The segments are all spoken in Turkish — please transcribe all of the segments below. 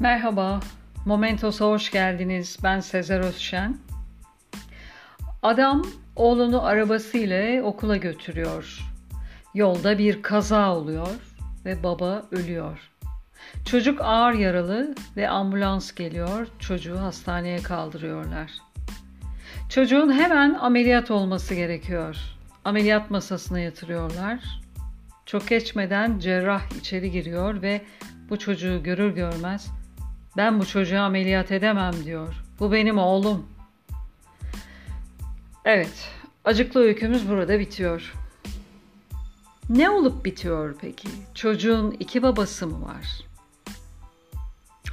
Merhaba, Momentos'a hoş geldiniz. Ben Sezer Özşen. Adam oğlunu arabasıyla okula götürüyor. Yolda bir kaza oluyor ve baba ölüyor. Çocuk ağır yaralı ve ambulans geliyor. Çocuğu hastaneye kaldırıyorlar. Çocuğun hemen ameliyat olması gerekiyor. Ameliyat masasına yatırıyorlar. Çok geçmeden cerrah içeri giriyor ve bu çocuğu görür görmez ben bu çocuğu ameliyat edemem diyor. Bu benim oğlum. Evet, acıklı öykümüz burada bitiyor. Ne olup bitiyor peki? Çocuğun iki babası mı var?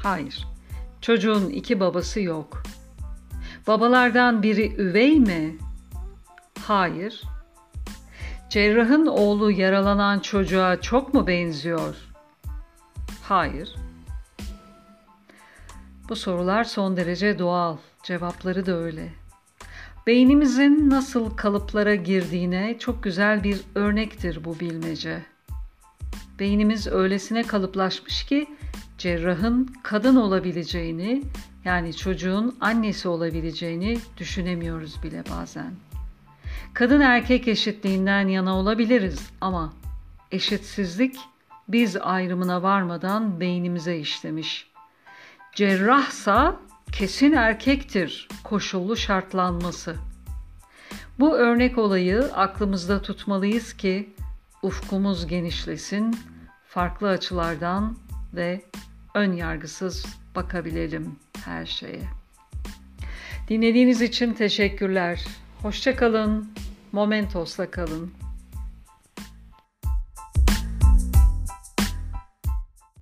Hayır. Çocuğun iki babası yok. Babalardan biri üvey mi? Hayır. Cerrahın oğlu yaralanan çocuğa çok mu benziyor? Hayır. Bu sorular son derece doğal, cevapları da öyle. Beynimizin nasıl kalıplara girdiğine çok güzel bir örnektir bu bilmece. Beynimiz öylesine kalıplaşmış ki cerrahın kadın olabileceğini, yani çocuğun annesi olabileceğini düşünemiyoruz bile bazen. Kadın erkek eşitliğinden yana olabiliriz ama eşitsizlik biz ayrımına varmadan beynimize işlemiş.'' Cerrahsa kesin erkektir koşullu şartlanması. Bu örnek olayı aklımızda tutmalıyız ki ufkumuz genişlesin, farklı açılardan ve ön yargısız bakabilelim her şeye. Dinlediğiniz için teşekkürler. Hoşçakalın. Momentos'la kalın.